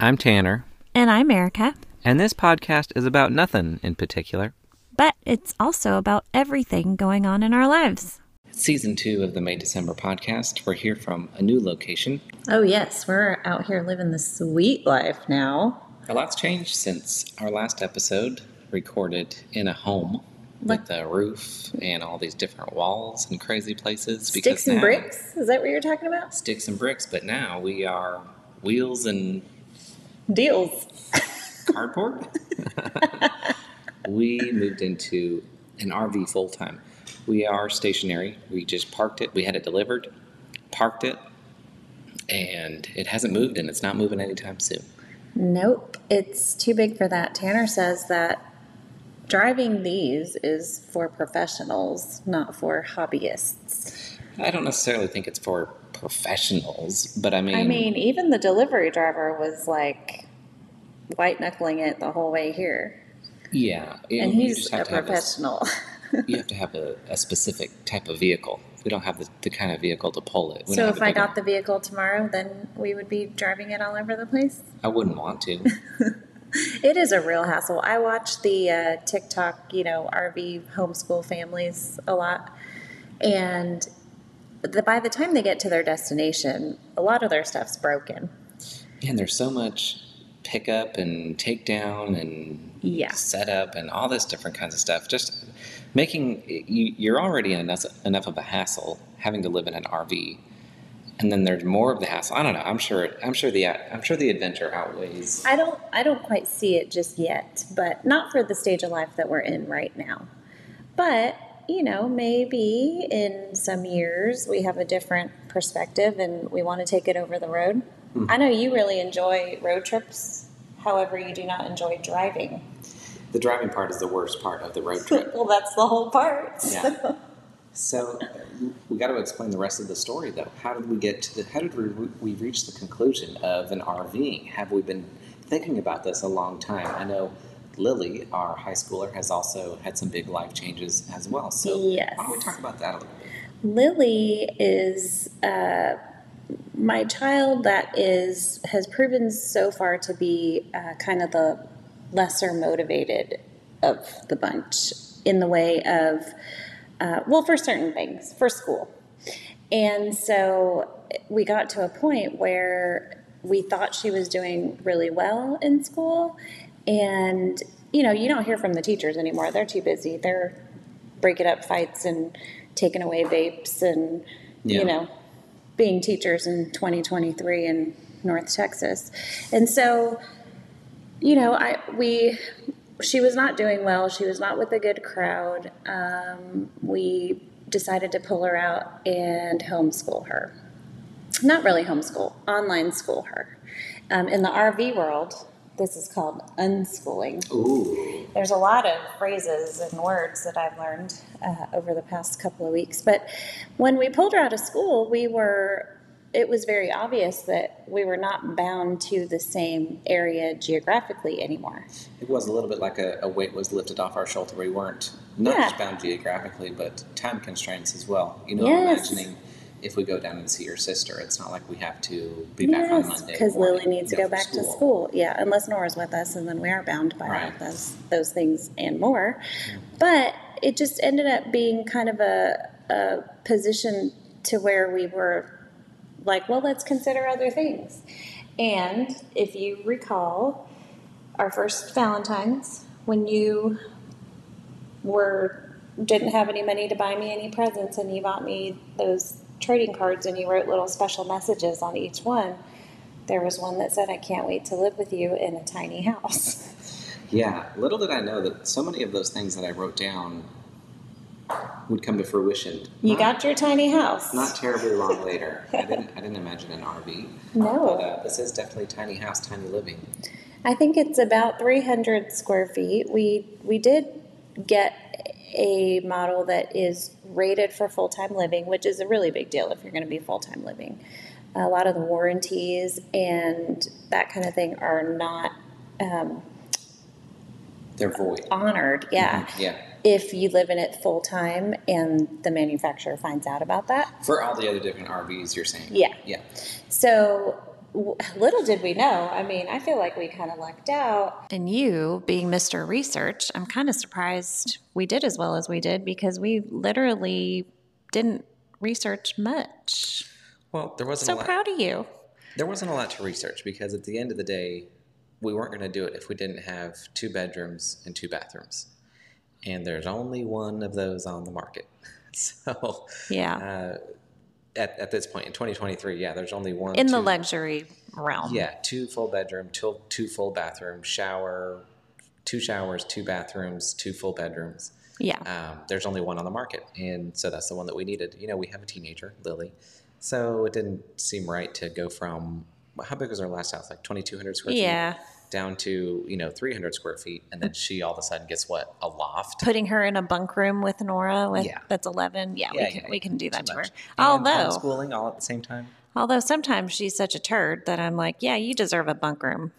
I'm Tanner, And I'm Erika. and this podcast is about nothing in particular. But it's also about everything going on in our lives. Season two of the May December podcast. We're here from a new location. Oh, yes. We're out here living the sweet life now. A lot's changed since our last episode, recorded in a home with a roof and all these different walls and crazy places. Sticks and bricks? Is that what you're talking about? Sticks and bricks, but now we are wheels and Deals. cardboard. we moved into an RV full time. We are stationary. We just parked it. We had it delivered, parked it, and it hasn't moved and it's not moving anytime soon. Nope. It's too big for that. Tanner says that driving these is for professionals, not for hobbyists. I don't necessarily think it's for professionals, but I mean, I mean, even the delivery driver was like white knuckling it the whole way here. yeah, And he's a have a- professional. you have to have a, a specific type of vehicle. We don't have the, the kind of vehicle to pull it. We So if I got the vehicle tomorrow, then we would be driving it all over the place. I wouldn't want to. It is a real hassle. I watch the uh, TikTok, you know, RV homeschool families a lot, and the, by the time they get to their destination, a lot of their stuff's broken. And there's so much pickup and takedown and Yeah. setup and all this different kinds of stuff. Just making you, you're already in enough, enough of a hassle having to live in an RV, and then there's more of the hassle. I don't know. I'm sure. I'm sure the I'm sure the adventure outweighs. I don't, I don't quite see it just yet, but not for the stage of life that we're in right now. But you know, maybe in some years we have a different perspective and we want to take it over the road. Hmm. I know you really enjoy road trips. However, you do not enjoy driving. The driving part is the worst part of the road trip. well, that's the whole part. Yeah. So we got to explain the rest of the story, though. How did we get to the? How did we, we reach the conclusion of an RV? Have we been thinking about this a long time? I know Lily, our high schooler, has also had some big life changes as well. So Yes. why don't we talk about that a little bit? Lily is uh, my child that is has proven so far to be uh, kind of the lesser motivated of the bunch in the way of uh, well for certain things for school and so we got to a point where we thought she was doing really well in school and you know you don't hear from the teachers anymore. They're too busy. They're breaking up fights and taking away vapes and Yeah. you know being teachers in 2023 in north texas. And so you know i we she was not doing well. She was not with a good crowd. Um, we decided to pull her out and homeschool her. Not really homeschool online school her. Um, in the rv world this is called unschooling Ooh, there's a lot of phrases and words that I've learned uh, over the past couple of weeks. But when we pulled her out of school, we were, it was very obvious that we were not bound to the same area geographically anymore. it was a little bit like a, a weight was lifted off our shoulder. We weren't not Yeah. just bound geographically, but time constraints as well. You know, Yes. imagining. If we go down and see your sister, it's not like we have to be back on Yes, Monday. because Lily needs to for go back to school. Yeah, unless Nora's with us, and then we are bound by all Right. those those things and more. But it just ended up being kind of a, a position to where we were like, well, let's consider other things. And if you recall, our first Valentine's, when you were didn't have any money to buy me any presents, and you bought me those trading cards, and you wrote little special messages on each one. There was one that said, "I can't wait to live with you in a tiny house." Yeah, little did I know that so many of those things that I wrote down would come to fruition. You Not- got your tiny house. not terribly long later. I didn't. I didn't imagine an RV. No. but uh, this is definitely tiny house, tiny living. I think it's about 300 square feet. We we did get a model that is rated for full time living, which is a really big deal if you're going to be full time living. A lot of the warranties and that kind of thing are not um, They're void. honored. Yeah. Yeah. If you live in it full time and the manufacturer finds out about that. For all the other different RVs, you're saying. Yeah. Yeah. So little did we know. I mean, I feel like we kind of lucked out. And you, being Mr. Research, I'm kind of surprised we did as well as we did because we literally didn't research much. Well, there wasn't So a lot. proud of you. There wasn't a lot to research because at the end of the day, we weren't going to do it if we didn't have two bedrooms and two bathrooms. And there's only one of those on the market. So, Yeah. uh, at, at this point in 2023, yeah, there's only one. In the luxury realm. Yeah, two full bedroom, two, two full bathroom, shower, two showers, two bathrooms, two full bedrooms. Yeah. Um, there's only one on the market, and so that's the one that we needed. You know, we have a teenager, Lily, so it didn't seem right to go from how big was our last house? Like 2,200 square feet. Yeah. Down to you know 300 square feet, and then she all of a sudden gets what a loft. Putting her in a bunk room with Nora with Yeah. that's 11. Yeah, we Yeah, can yeah, we can do that to her. much. And Although homeschooling all at the same time. although sometimes she's such a turd that I'm like, yeah, you deserve a bunk room.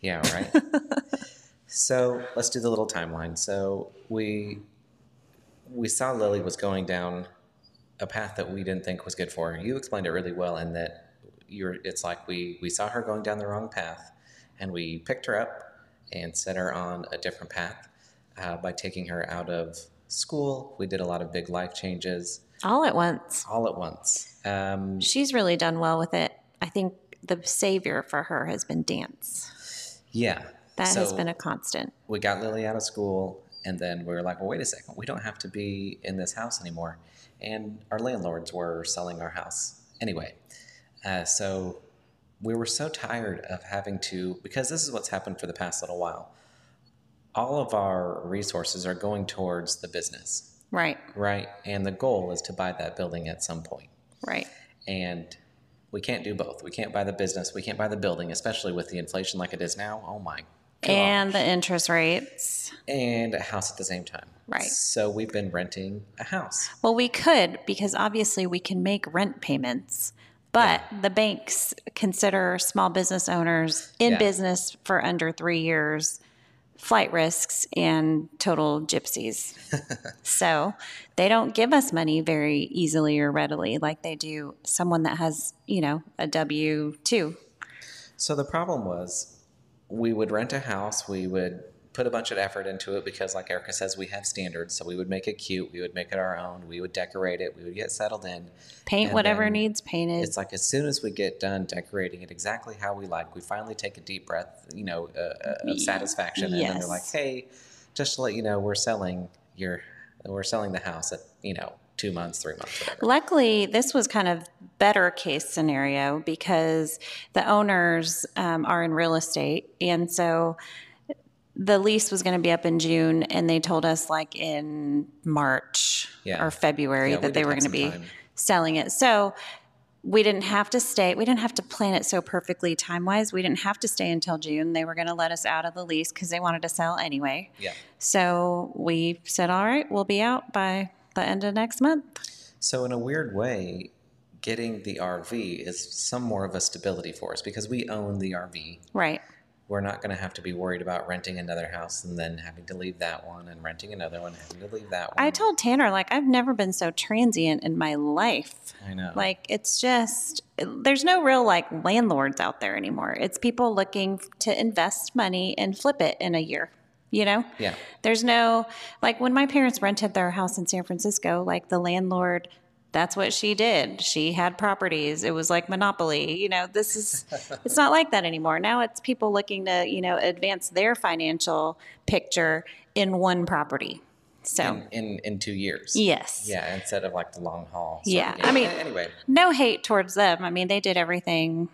Yeah, right. so let's do the little timeline. So we we saw Lily was going down a path that we didn't think was good for her. You explained it really well in that you're it's like we we saw her going down the wrong path and we picked her up and set her on a different path uh, by taking her out of school. We did a lot of big life changes All at once. all at once. Um, She's really done well with it. I think the savior for her has been dance. yeah. That has been a constant. we got Lily out of school, and then we were like, well, wait a second, we don't have to be in this house anymore. And our landlords were selling our house anyway. Uh, so we were so tired of having to, because this is what's happened for the past little while. All of our resources are going towards the business, Right. right? And the goal is to buy that building at some point. Right. And we can't do both. We can't buy the business, we can't buy the building, especially with the inflation like it is now. Oh my God And the interest rates. and a house at the same time. Right. So we've been renting a house. Well, we could because obviously we can make rent payments, but the banks consider small business owners in Yeah. business for under three years flight risks and total gypsies. so they don't give us money very easily or readily like they do someone that has, you know, a W 2. So the problem was we would rent a house, we would put a bunch of effort into it because like Erika says we have standards, so we would make it cute, we would make it our own, we would decorate it, we would get settled in. Paint whatever needs painted. It's like as soon as we get done decorating it exactly how we like, we finally take a deep breath, you know, uh, uh, of satisfaction, and then they're like, "Hey, just to let you know, we're selling your, we're selling the house at you know two months, three months, whatever." Luckily, this was kind of better case scenario because the owners um, are in real estate, and so the lease was going to be up in June, and they told us like in March Yeah. or February Yeah, we that they did were have going to some be time. selling it. So we didn't have to stay. We didn't have to plan it so perfectly time wise. We didn't have to stay until June. They were going to let us out of the lease because they wanted to sell anyway. Yeah. So we said, all right, we'll be out by the end of next month. So in a weird way, getting the RV is some more of a stability for us because we own the RV. Right. We're not going to have to be worried about renting another house and then having to leave that one and renting another one, having to leave that one. I told Tanner, like, I've never been so transient in my life. I know. Like, it's just, there's no real, like, landlords out there anymore. It's people looking to invest money and flip it in a year, you know? yeah. There's no, like, when my parents rented their house in San Francisco, like, the landlord, that's what she did. She had properties. It was like Monopoly. You know, this is, it's not like that anymore. Now it's people looking to, you know, advance their financial picture in one property. So, In, in in two years. yes. Yeah, instead of like the long haul. sort Yeah, game. I mean- anyway, no hate towards them. I mean, they did everything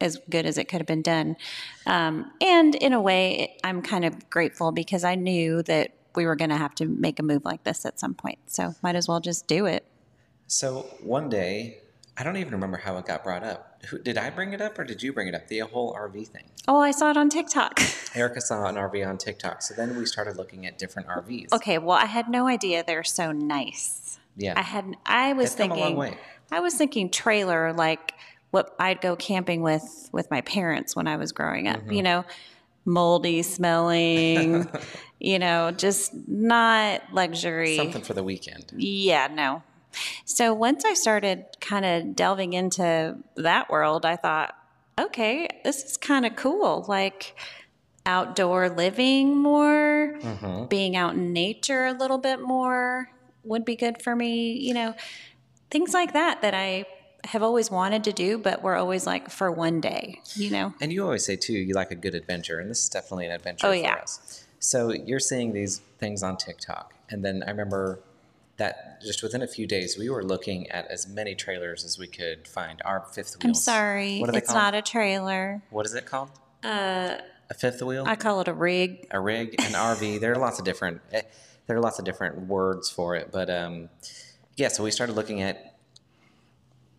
as good as it could have been done. Um, and in a way, I'm kind of grateful because I knew that we were going to have to make a move like this at some point. So might as well just do it. So one day, I don't even remember how it got brought up. Who, did I bring it up or did you bring it up? The whole RV thing. Oh, I saw it on TikTok. Erika saw an RV on TikTok, so then we started looking at different RVs. okay, well, I had no idea they're so nice. Yeah. I had I was They've come a thinking. I was thinking trailer like what I'd go camping with with my parents when I was growing up, Mm-hmm. you know, moldy smelling, you know, just not luxury. Something for the weekend. Yeah, no. So once I started kind of delving into that world, I thought, okay, this is kind of cool. Like outdoor living more, Mm-hmm. being out in nature a little bit more would be good for me. You know, things like that that I have always wanted to do, but we're always like for one day, you know? And you always say too, you like a good adventure, and this is definitely an adventure Oh, for yeah. us. So you're seeing these things on TikTok, and then I remember that just within a few days, we were looking at as many trailers as we could find. Our fifth wheels. I'm sorry, What are they it's called? not a trailer. What is it called? Uh, A fifth wheel, I call it a rig. a rig, an RV. There are lots of different. eh, There are lots of different words for it, but um, yeah. So we started looking at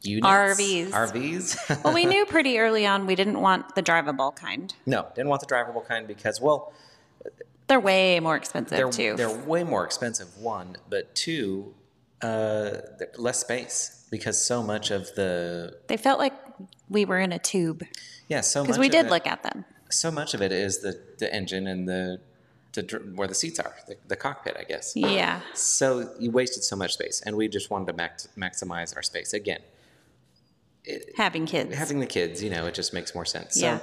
units, RVs. RVs. Well, we knew pretty early on we didn't want the drivable kind. no, didn't want the drivable kind because well, They're way more expensive they're too. they're way more expensive. One, but two, uh, less space because so much of the They felt like we were in a tube yeah so because we did it- look at them. so much of it is the the engine and the the where the seats are the, the cockpit I guess. Yeah. So you wasted so much space, and we just wanted to max- maximize our space again. Having kids. Having the kids, you know, it just makes more sense. So, yeah.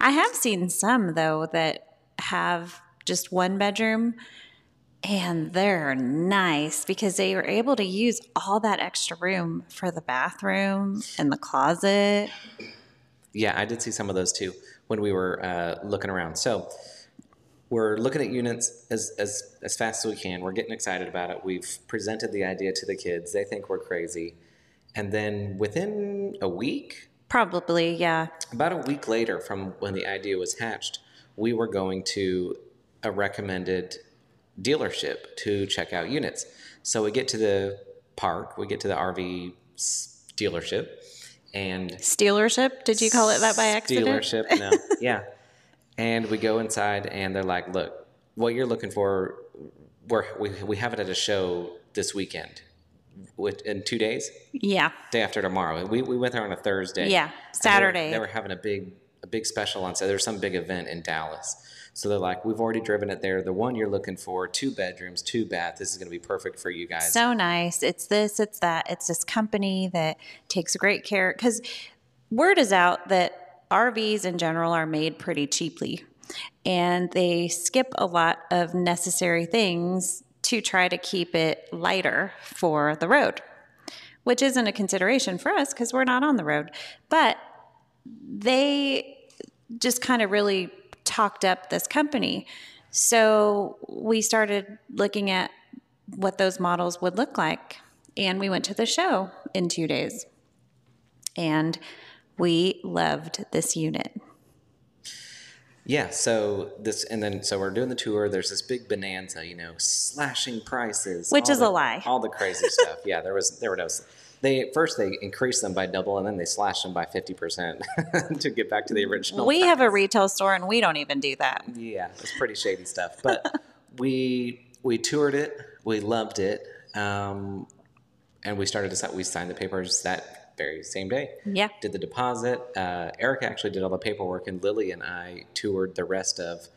I have seen some though that have just one bedroom and they're nice because they were able to use all that extra room for the bathroom and the closet. yeah, I did see some of those too when we were uh, looking around. So we're looking at units as, as, as fast as we can. We're getting excited about it. We've presented the idea to the kids. They think we're crazy. And then within a week, Probably, yeah. about a week later from when the idea was hatched, we were going to a recommended dealership to check out units. So we get to the park, we get to the RV dealership, and dealership. did you call it that by accident? Dealership, no, yeah. And we go inside, and they're like, "Look, what you're looking for, we're, we we have it at a show this weekend, with, in two days, Yeah. day after tomorrow. We we went there on a Thursday. Yeah, And they were- Saturday. They were, having a big a big special on. So there's some big event in Dallas. So they're like, "We've already driven it there. The one you're looking for, two bedrooms, two bath. This is going to be perfect for you guys." So nice. It's this, it's that. It's this company that takes great care. Because word is out that RVs in general are made pretty cheaply and they skip a lot of necessary things to try to keep it lighter for the road, which isn't a consideration for us because we're not on the road. But they just kind of really talked up this company. So we started looking at what those models would look like. And we went to the show in two days. And we loved this unit. Yeah, so this and then so we're doing the tour. There's this big bonanza, you know, slashing prices, Which is the- a lie. All the crazy stuff. Yeah, there was there were no. They first they increased them by double, and then they slashed them by fifty percent to get back to the original. We have a retail store and we don't even do that. Yeah, it's pretty shady stuff. But we we toured it, we loved it, um, and we started to we signed the papers that very same day. Yeah. Did the deposit. Uh, Eric actually did all the paperwork, and Lily and I toured the rest of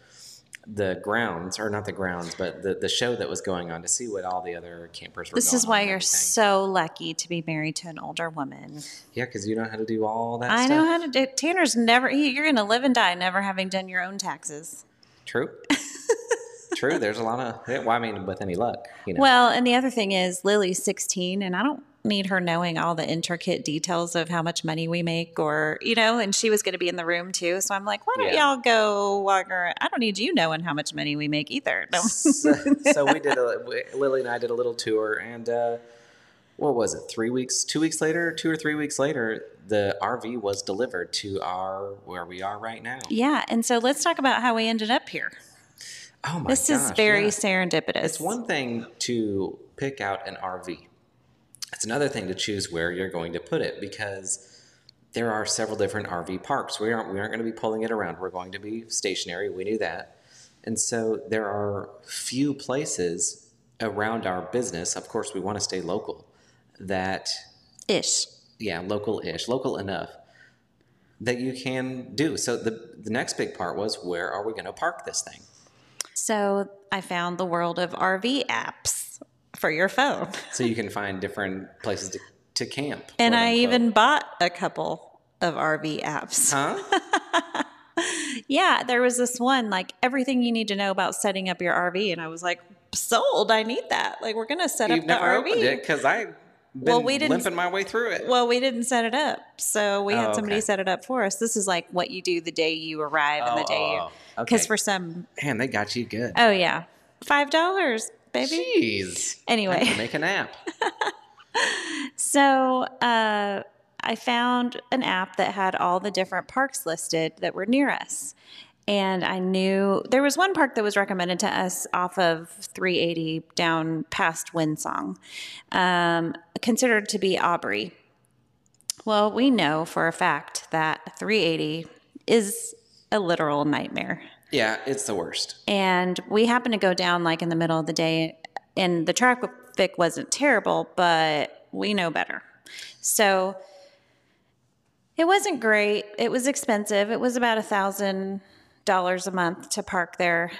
the grounds, or not the grounds, but the, the show that was going on to see what all the other campers were. This is why you're so lucky to be married to an older woman. yeah, because you know how to do all that. I stuff. know how to do Tanner's never, he- you're going to live and die never having done your own taxes. True. True. There's a lot of. Well, I mean, with any luck, you know. Well, and the other thing is Lily's 16 and I don't need her knowing all the intricate details of how much money we make or, you know, and she was going to be in the room too. So I'm like, why don't Yeah. y'all go walk around? I don't need you knowing how much money we make either. No. so, so we did a we- Lily and I did a little tour, and uh, what was it? Three weeks, two weeks later, two or three weeks later, the RV was delivered to our where we are right now. yeah. And so let's talk about how we ended up here. Oh my This is very yeah. serendipitous. It's one thing to pick out an RV. It's another thing to choose where you're going to put it because there are several different RV parks. We aren't we aren't going to be pulling it around. We're going to be stationary. We knew that. And so there are few places around our business. Of course, we want to stay local. That Ish. yeah, local-ish, local enough that you can do. So the the next big part was where are we going to park this thing? So I found the world of RV apps for your phone. so you can find different places to, to camp. And I unquote. even bought a couple of RV apps. Huh? Yeah, there was this one like everything you need to know about setting up your RV, and I was like, sold. I need that. Like we're gonna set You've up the RV. because been Well, we didn't- limping my way through it. Well, we didn't set it up, so we had Oh, somebody okay. set it up for us. This is like what you do the day you arrive and the Oh, day you, oh, oh. because Okay. for some, Man, they got you good. oh yeah, five dollars, baby. Jeez. Anyway. Make an app. So uh, I found an app that had all the different parks listed that were near us. And I knew there was one park that was recommended to us off of 380 down past Windsong, um, considered to be Aubrey. Well, we know for a fact that 380 is a literal nightmare. Yeah, it's the worst. And we happened to go down like in the middle of the day, and the traffic wasn't terrible, but we know better. So it wasn't great. It was expensive. It was about a thousand dollars a month to park there.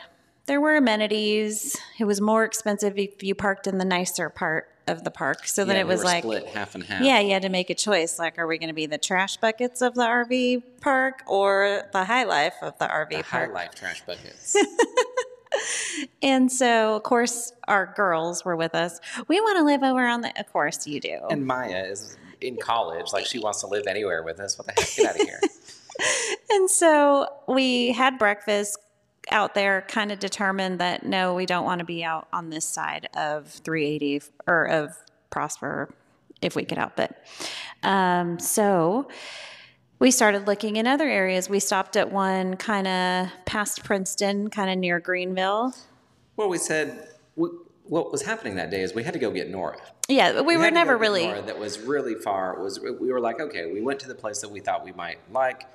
There were amenities. It was more expensive if you parked in the nicer part of the park. So then Yeah, it was were like, split half and half. yeah, you had to make a choice. Like, are we going to be the trash buckets of the RV park or the high life of the RV The high park? life trash buckets. And so, of course, our girls were with us. We want to live over on the. Of course, you do. and Maya is in college. Like she wants to live anywhere with us. What the heck? Get out of here. And so we had breakfast out there, kind of determined that no, we don't want to be out on this side of 380 or of Prosper if we could help it. Um, so we started looking in other areas. We stopped at one kind of past Princeton, kind of near Greenville. well, we said we, what was happening that day is we had to go get Nora. Yeah, we, were had to never really. Nora that was really far. It was we were like, okay, we went to the place that we thought we might like.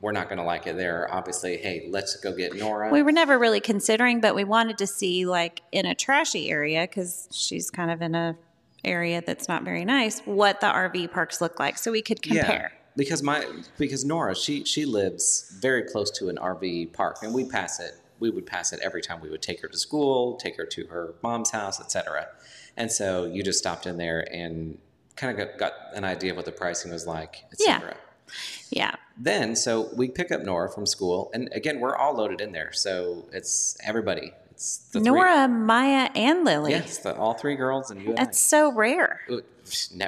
We're not going to like it there. Obviously, hey, let's go get Nora. We were never really considering, but we wanted to see like in a trashy area because she's kind of in a area that's not very nice. What the RV parks look like, so we could compare. Yeah, because my because Nora she she lives very close to an RV park, and we pass it. We would pass it every time we would take her to school, take her to her mom's house, etc. And so you just stopped in there and kind of got, got an idea of what the pricing was like, etc. Yeah, Then so we pick up Nora from school, and again we're all loaded in there, so it's everybody. It's the three- Nora, Maya, and Lily. Yes, the, all three girls and you and I. That's so rare. It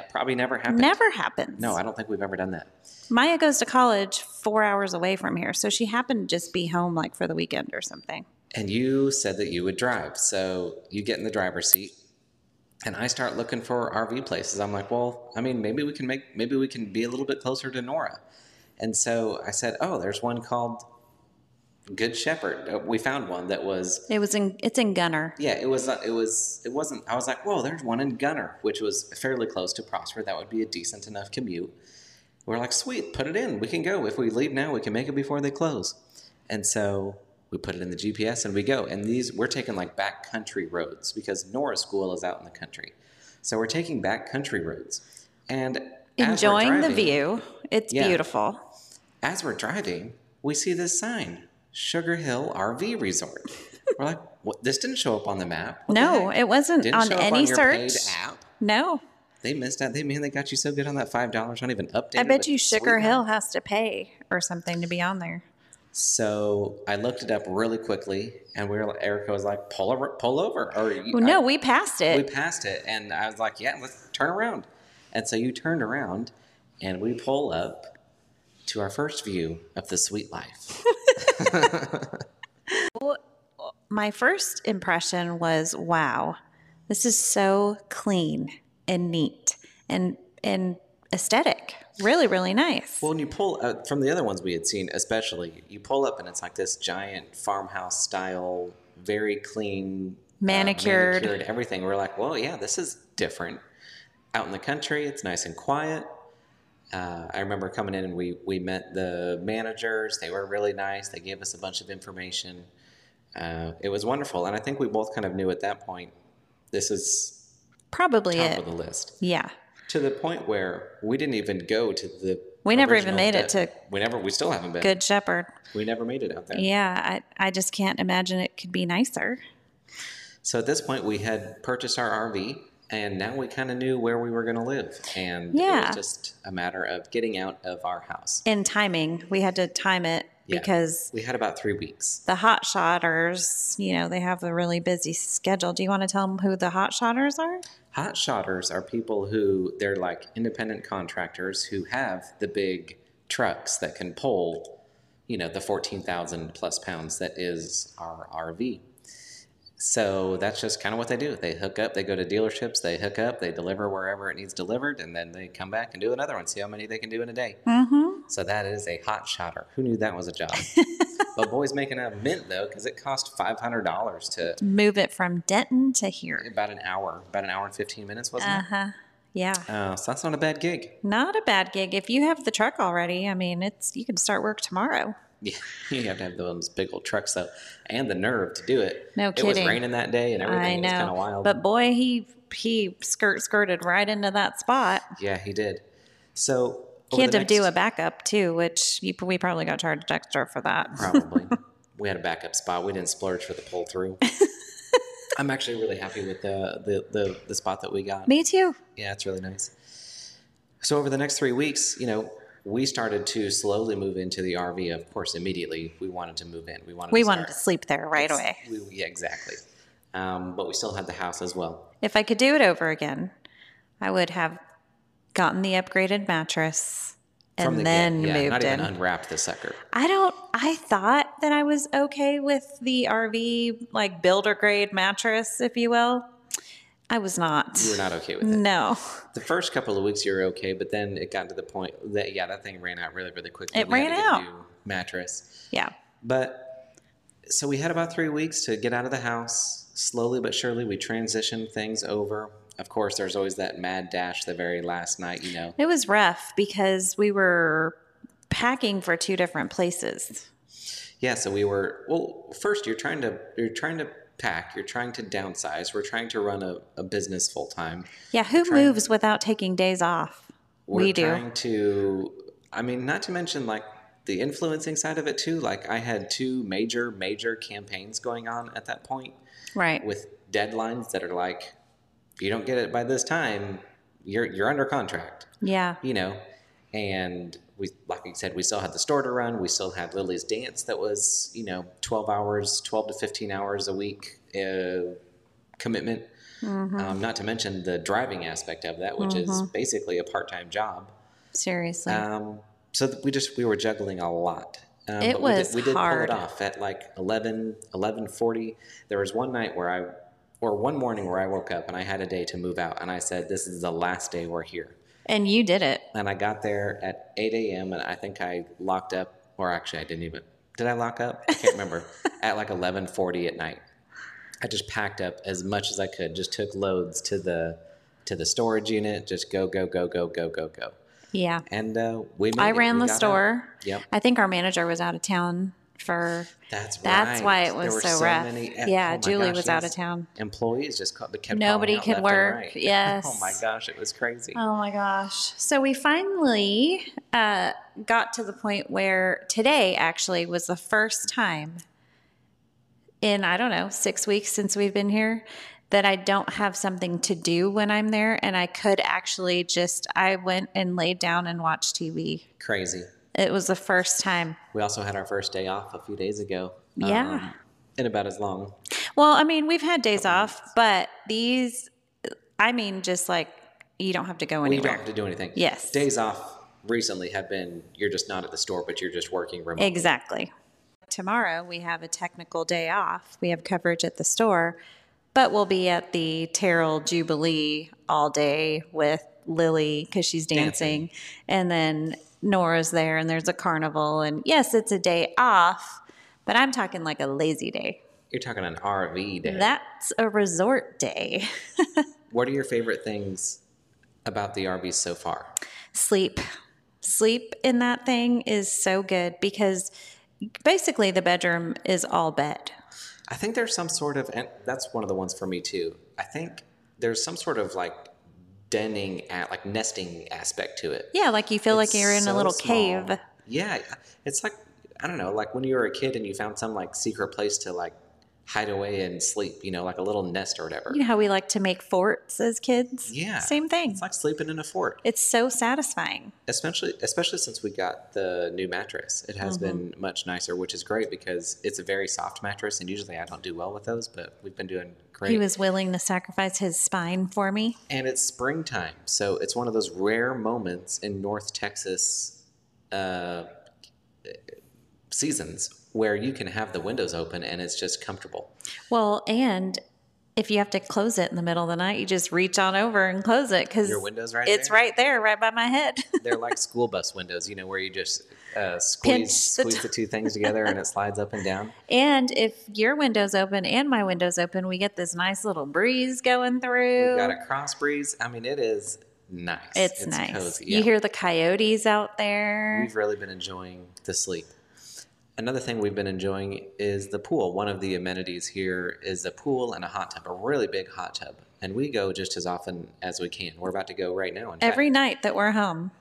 probably never happened. Never happens. No, I don't think we've ever done that. Maya goes to college four hours away from here, so she happened to just be home like for the weekend or something. And you said that you would drive. So you get in the driver's seat and I start looking for RV places. I'm like, well, I mean, maybe we can make, maybe we can be a little bit closer to Nora. And so I said, oh, there's one called Good Shepherd. Uh, We found one that was, It was in. It's in Gunter. yeah, it was, uh, it was, it wasn't, I was like, whoa, there's one in Gunter, which was fairly close to Prosper. That would be a decent enough commute. We're like, sweet, put it in. We can go. If we leave now, we can make it before they close. And so we put it in the GPS and we go. And these, we're taking like back country roads because Nora's school is out in the country. So we're taking back country roads. And Enjoying the view. It's Yeah. beautiful. As we're driving, we see this sign Sugar Hill RV Resort. We're like, what? this didn't show up on the map. What No, heck? it wasn't Didn't on any on search. paid app. No, They missed out. They man, they got you so good on that five dollars. Not even updated. I bet you Sugar Hill has to pay or something to be on there. So I looked it up really quickly, and we were. Erika was like, "Pull over, pull over." Or Well, no, I- we passed it. we passed it, and I was like, "Yeah, let's turn around." And so you turned around, and we pull up to our first view of the sweet life. My first impression was, wow, this is so clean and neat and and aesthetic. Really, really nice. Well, when you pull uh, from the other ones we had seen, especially, you pull up, and it's like this giant farmhouse style, very clean, uh, Manicured. manicured everything. We're like, well, yeah, this is different. Out in the country, it's nice and quiet. Uh, I remember coming in and we we met the managers. They were really nice. They gave us a bunch of information. Uh, it was wonderful, and I think we both kind of knew at that point this is Probably top it. of the list. Yeah. To the point where we didn't even go to the. We never even made it to We never. We still haven't been. Good Shepherd. We never made it out there. Yeah, I, I just can't imagine it could be nicer. So at this point, we had purchased our RV and now we kind of knew where we were going to live, and yeah. it was just a matter of getting out of our house. In timing, we had to time it Yeah. because We had about three weeks. the hot shotters, you know, they have a really busy schedule. Do you want to tell them who the hot shotters are? Hot shotters are people who they're like independent contractors who have the big trucks that can pull, you know, the 14,000 plus pounds that is our RV. So that's just kind of what they do. They hook up, they go to dealerships, they hook up, they deliver wherever it needs delivered, and then they come back and do another one, see how many they can do in a day. Mm-hmm. So that is a hot shotter. Who knew that was a job? but boy's making a mint though, because it cost $500 to Move it from Denton to here. about an hour, about an hour and 15 minutes, wasn't Uh it? huh. Yeah. Uh, so that's not a bad gig. Not a bad gig. If you have the truck already, I mean, it's you can start work tomorrow. Yeah, you have to have those big old trucks though, and the nerve to do it. No kidding. It was raining that day, and everything I was kind of wild. But boy, he he skirt skirted right into that spot. yeah, he did. So He had to do a backup too, which you, we probably got charged extra for that. probably. we had a backup spot. We didn't splurge for the pull through. I'm actually really happy with the, the the the spot that we got. Me too. Yeah, it's really nice. So over the next three weeks, you know, we started to slowly move into the RV. Of course, immediately we wanted to move in. We wanted. We to wanted to sleep there right away. We, yeah, exactly. Um, but we still had the house as well. If I could do it over again, I would have gotten the upgraded mattress and the then yeah, moved not in. even unwrapped the sucker. I don't. I thought that I was okay with the RV like builder grade mattress, if you will. I was not. You were not okay with it. No, The first couple of weeks you were okay, but then it got to the point that yeah, that thing ran out really, really quickly. It We ran to get a out. mattress, yeah, but so we had about three weeks to get out of the house. Slowly but surely, we transitioned things over. Of course, there's always that mad dash the very last night. You know, it was rough because we were packing for two different places. yeah. So we were well. First, you're trying to you're trying to pack. You're trying to downsize. We're trying to run a, a business full time. Yeah, who Trying- moves without taking days off? we're we do. trying to i mean not to mention like the influencing side of it too like i had two major major campaigns going on at that point Right. with deadlines that are like if you don't get it by this time you're you're under contract Yeah. you know and we like I said we still had the store to run we still had lily's dance that was you know 12 hours 12 to 15 hours a week uh, commitment um, not to mention the driving aspect of that which is basically a part-time job Seriously. um, so we just we were juggling a lot. Um, It but we was did, we did hard. pull it off at like 11, 11.40. There was one night where I, or one morning where I woke up and I had a day to move out, and I said, "This is the last day we're here." And you did it. And I got there at eight a.m. and I think I locked up, or actually I didn't even. Did I lock up? I can't remember. at like eleven forty at night, I just packed up as much as I could. Just took loads to the to the storage unit. Just go go go go go go go. Yeah. And uh, we. I ran the out. store. Yep. I think our manager was out of town for. That's right. That's why it There was were so, rough. many- yeah, oh Julie gosh, was out of town. Employees just kept calling Nobody out could work. right. Yes. oh my gosh, it was crazy. Oh my gosh. So we finally uh, got to the point where today actually was the first time in, I don't know, six weeks since we've been here that I don't have something to do when I'm there. And I could actually just, I went and laid down and watched TV. Crazy. It was the first time. We also had our first day off a few days ago. um, Yeah. in about as long. Well, I mean, we've had days off, but these, I mean, just like you don't have to go anywhere. You don't have to do anything. Yes. Days off recently have been you're just not at the store, but you're just working remotely. Exactly. Tomorrow we have a technical day off. We have coverage at the store, but we'll be at the Terrell Jubilee all day with Lily because she's dancing. Dancing. And then Nora's there and there's a carnival. And yes, it's a day off, but I'm talking like a lazy day. You're talking an RV day. That's a resort day. what are your favorite things about the RV so far? Sleep. Sleep in that thing is so good because basically the bedroom is all bed. I think there's some sort of, and that's one of the ones for me too. I think there's some sort of like denning at like nesting aspect to it. Yeah, like you feel like you're in a little small. cave. Yeah, it's like I don't know, like when you were a kid and you found some like secret place to like hide away and sleep, you know, like a little nest or whatever. You know how we like to make forts as kids? Yeah. Same thing. It's like sleeping in a fort. It's so satisfying. especially especially since we got the new mattress it has been much nicer which is great because it's a very soft mattress and usually i don't do well with those but we've been doing great He was willing to sacrifice his spine for me. and it's springtime so it's one of those rare moments in north texas uh, seasons where you can have the windows open and it's just comfortable Well, and if you have to close it in the middle of the night, you just reach on over and close it because Your window's right It's there? right there, right by my head. they're like school bus windows you know where you just uh, Pinch squeeze the squeeze t- the two things together and it slides up and down and if your window's open and my window's open, we get this nice little breeze going through. We've got a cross breeze. I mean, it is nice. it's, nice. cozy. You yeah. hear the coyotes out there. We've really been enjoying the sleep. Another thing we've been enjoying is the pool. One of the amenities here is a pool and a hot tub, a really big hot tub. And we go just as often as we can. We're about to go right now. Every night that we're home.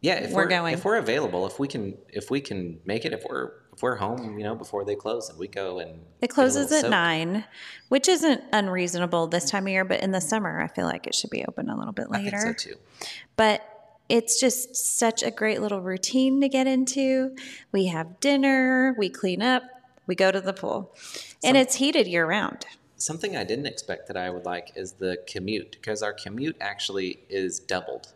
yeah, if we're we're, going. If we're available, if we can, if we can make it, if we're if we're home, you know, before they close, and we go and It closes at soak. nine, which isn't unreasonable this time of year, but in the summer, I feel like it should be open a little bit later. I think so too. But it's just such a great little routine to get into. We have dinner, we clean up, we go to the pool, and it's heated year round. Something I didn't expect that I would like is the commute because our commute actually is doubled,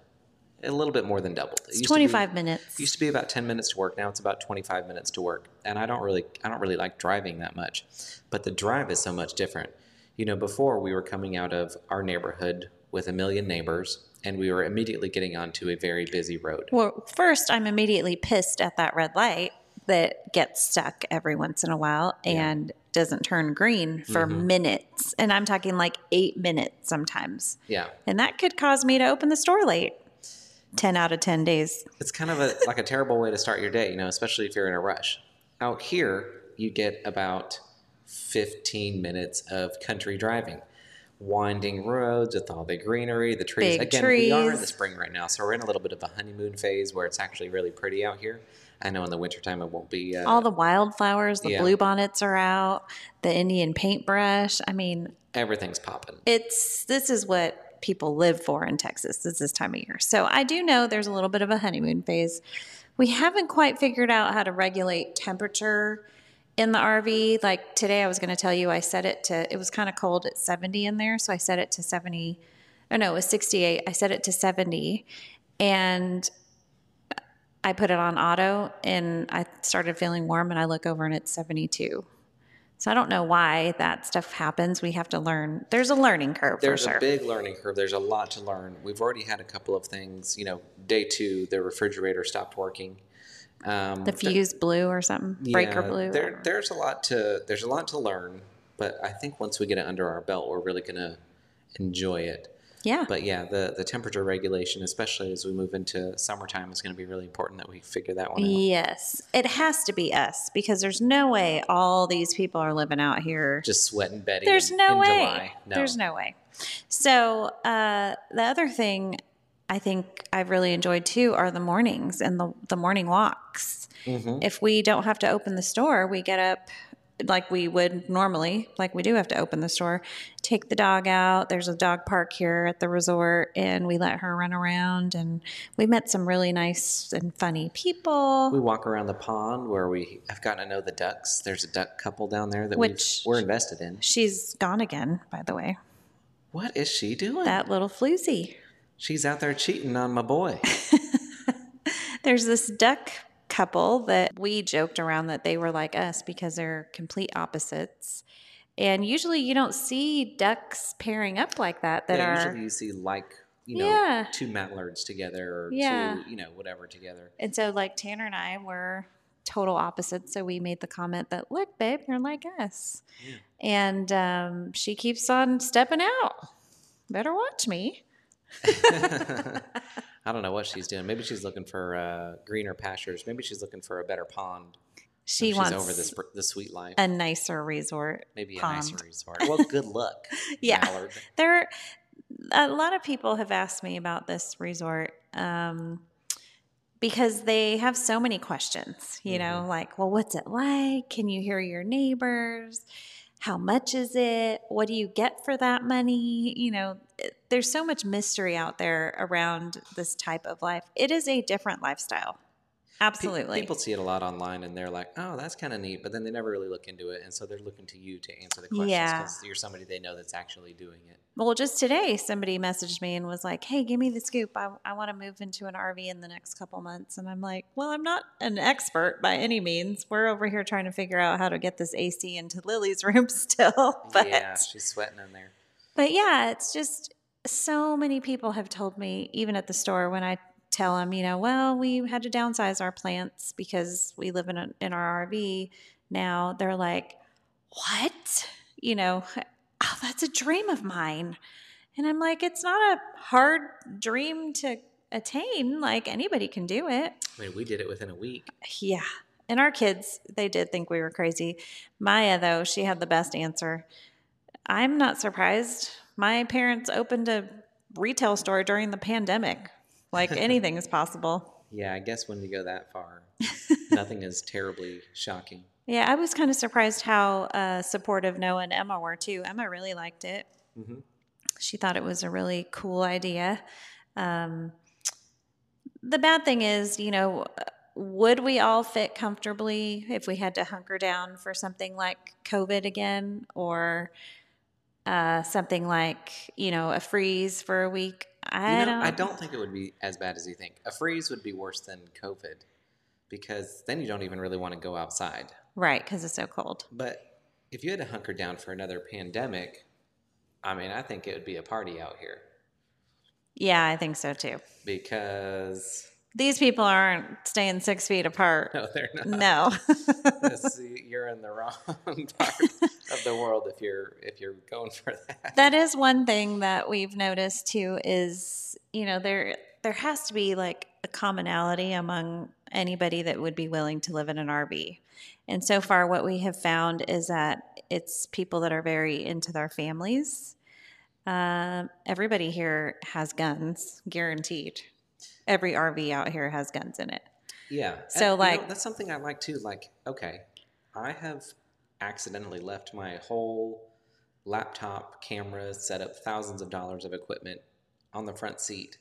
a little bit more than doubled. It It's used to be- 25 minutes. Used to be about 10 minutes to work. Now it's about 25 minutes to work. And I don't really I don't really like driving that much. But the drive is so much different. You know, before we were coming out of our neighborhood with a million neighbors and we were immediately getting onto a very busy road. Well, first, I'm immediately pissed at that red light that gets stuck every once in a while and doesn't turn green for Mm-hmm. minutes. And I'm talking like eight minutes sometimes. Yeah. And that could cause me to open the store late 10 out of 10 days. It's kind of a like a terrible way to start your day, you know, especially if you're in a rush. Out here, you get about 15 minutes of country driving. Winding roads with all the greenery, the trees. Big Again, we are in the spring right now, so we're in a little bit of a honeymoon phase where it's actually really pretty out here. I know in the wintertime it won't be. Uh, All the wildflowers, the Yeah. bluebonnets are out, the Indian paintbrush. I mean, everything's popping. it's this is what people live for in Texas. This this time of year. So I do know there's a little bit of a honeymoon phase. We haven't quite figured out how to regulate temperature in the RV. Like today, I was going to tell you, I set it to. It was kind of cold at 70 in there, so I set it to 70. Oh no, it was 68. I set it to 70, and I put it on auto, and I started feeling warm, and I look over and it's 72. So I don't know why that stuff happens. We have to learn. There's a learning curve There's for sure. a big learning curve. There's a lot to learn. We've already had a couple of things. You know, day two, the refrigerator stopped working. Um, the fuse blue or something, breaker Yeah, blew. There, there's a lot to there's a lot to learn, but I think once we get it under our belt, we're really gonna enjoy it. yeah, But yeah, the the temperature regulation, especially as we move into summertime, is going to be really important that we figure that one out. yes, it has to be us because there's no way all these people are living out here. Just sweating Betty. There's in, no in way. July. No. There's no way. So uh, the other thing I think I've really enjoyed too are the mornings and the the morning walks. Mm-hmm. If we don't have to open the store, we get up like we would normally, like we do have to open the store, take the dog out. There's a dog park here at the resort, and we let her run around. And we met some really nice and funny people. We walk around the pond where we have gotten to know the ducks. There's a duck couple down there that Which- we're invested in. She's gone again, by the way. What is she doing? That little floozy. She's out there cheating on my boy. There's this duck couple that we joked around that they were like us because they're complete opposites. And usually you don't see ducks pairing up like that that yeah, are usually you see like you know Yeah. two mallards together or Yeah. two you know whatever together. And so like Tanner and I were total opposites. So we made the comment that, look, babe, you're like us. And um, she keeps on stepping out. Better watch me. I don't know what she's doing. Maybe she's looking for uh, greener pastures. Maybe she's looking for a better pond. She she's wants over the sp- the sweet life. a nicer resort. Maybe a nicer resort. Well, good luck. Yeah. Mallard. There, a lot of people have asked me about this resort um, because they have so many questions. You know, like, well, what's it like? Can you hear your neighbors? how much is it? What do you get for that money? You know, there's so much mystery out there around this type of life. It is a different lifestyle. Absolutely. People see it a lot online and they're like, oh, that's kind of neat, but then they never really look into it. And so they're looking to you to answer the questions Yeah. because you're somebody they know that's actually doing it. Well, just today, somebody messaged me and was like, hey, give me the scoop. I, I want to move into an RV in the next couple months. And I'm like, well, I'm not an expert by any means. We're over here trying to figure out how to get this AC into Lily's room still. But yeah, she's sweating in there. But yeah, it's just so many people have told me, even at the store, when I tell them, you know, well, we had to downsize our plants because we live in, a, in our RV now. They're like, what? You know, oh, that's a dream of mine. And I'm like, it's not a hard dream to attain. Like anybody can do it. I mean, we did it within a week. Yeah. And our kids, they did think we were crazy. Maya, though, she had the best answer. I'm not surprised. My parents opened a retail store during the pandemic. Like anything is possible. Yeah, I guess when you go that far, nothing is terribly shocking. Yeah, I was kind of surprised how uh, supportive Noah and Emma were too. Emma really liked it. Mhm. She thought it was a really cool idea. Um, the bad thing is, you know, would we all fit comfortably if we had to hunker down for something like COVID again or uh, something like, you know, a freeze for a week? I You know, don't. I don't think it would be as bad as you think. A freeze would be worse than COVID because then you don't even really want to go outside. Right, because it's so cold. But if you had to hunker down for another pandemic, I mean, I think it would be a party out here Yeah, I think so too. because These people aren't staying six feet apart. no, they're not. No. This- you're in the wrong part of the world if you're if you're going for that. that is one thing that we've noticed too is, you know, there there has to be like a commonality among anybody that would be willing to live in an RV. And so far what we have found is that it's people that are very into their families. Um, everybody here has guns, guaranteed. Every RV out here has guns in it. Yeah. So, And, you know, like- that's something I like too. Like, okay, I have accidentally left my whole laptop, camera, set up thousands of dollars of equipment on the front seat.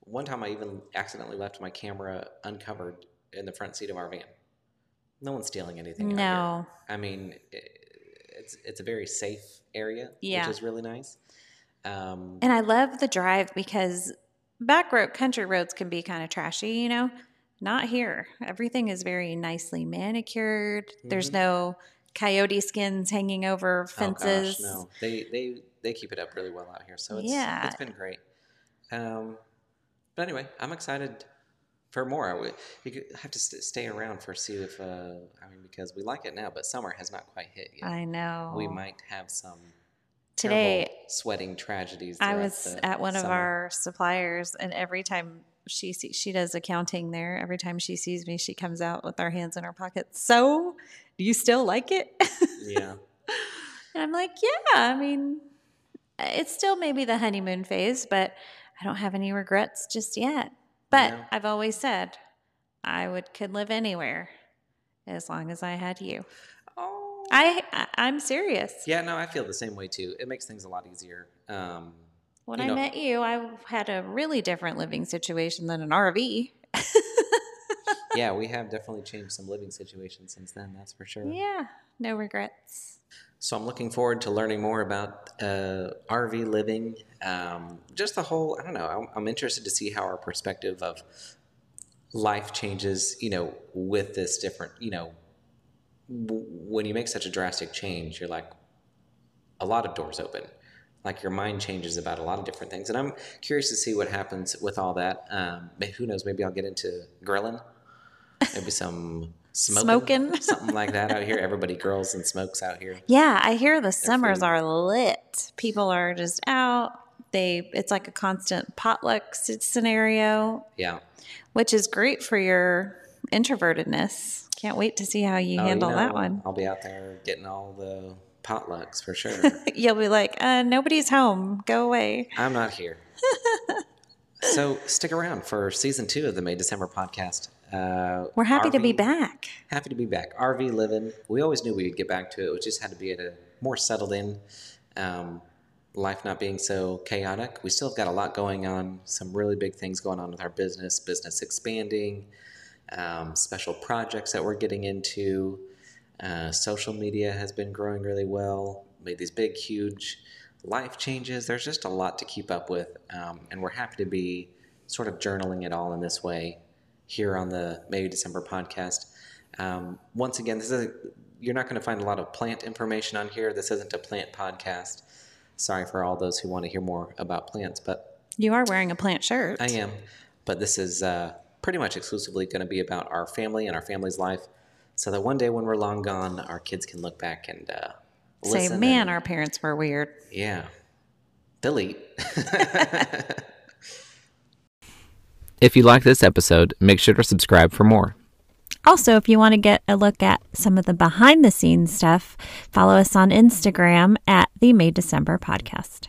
One time I even accidentally left my camera uncovered in the front seat of our van. No one's stealing anything. out No. here. I mean, it's it's a very safe area, Yeah. which is really nice. Um, And I love the drive because back road country roads can be kind of trashy, you know. Not here. Everything is very nicely manicured. There's Mhm. no coyote skins hanging over fences. Oh gosh, no, they they they keep it up really well out here, so it's Yeah. it's been great. Um, but anyway, I'm excited for more. I would you have to st- stay around for see if uh, I mean because we like it now, but summer has not quite hit yet. I know. We might have some Today sweating tragedies. I was at one of our suppliers, and every time she see, she does accounting there, every time she sees me, she comes out with our hands in her pockets. So, do you still like it? yeah. And I'm like, yeah, I mean, it's still maybe the honeymoon phase, but I don't have any regrets just yet. But No. I've always said I would could live anywhere as long as I had you. I, I'm serious. Yeah, no, I feel the same way too. It makes things a lot easier. Um, When I know- met you, I had a really different living situation than an RV. yeah, we have definitely changed some living situations since then. That's for sure. Yeah, no regrets. So I'm looking forward to learning more about uh, RV living. Um, just the whole, I don't know, I'm, I'm interested to see how our perspective of life changes, you know, with this different, you know, when you make such a drastic change, you're like, a lot of doors open. Like your mind changes about a lot of different things. And I'm curious to see what happens with all that. Um, who knows, maybe I'll get into grilling, maybe some smoking, Smoking. something like that out here. Everybody grills and smokes out here. Yeah, I hear the summers food. are lit. People are just out. They it's like a constant potluck scenario, Yeah. which is great for your introvertedness. Can't wait to see how you Oh, you handle that one. I'll be out there getting all the potlucks for sure. You'll be like, uh, nobody's home. Go away. I'm not here. so stick around for season two of the May December podcast. Uh, We're happy to be back. Happy to be back. RV living. We always knew we'd get back to it. We just had to be at a more settled in. Um, life not being so chaotic. We still have got a lot going on, some really big things going on with our business, business expanding, um, special projects that we're getting into. Uh, social media has been growing really well, made these big, huge life changes. There's just a lot to keep up with, um, and we're happy to be sort of journaling it all in this way here on the May December podcast. Um, once again, this is a, you're not going to find a lot of plant information on here. This isn't a plant podcast. Sorry for all those who want to hear more about plants, but you are wearing a plant shirt. I am, but this is uh, pretty much exclusively going to be about our family and our family's life, so that one day when we're long gone, our kids can look back and uh, say, "Man, and, our parents were weird." Yeah, delete. if you like this episode, make sure to subscribe for more. Also, if you want to get a look at some of the behind the scenes stuff, follow us on Instagram at the May December podcast.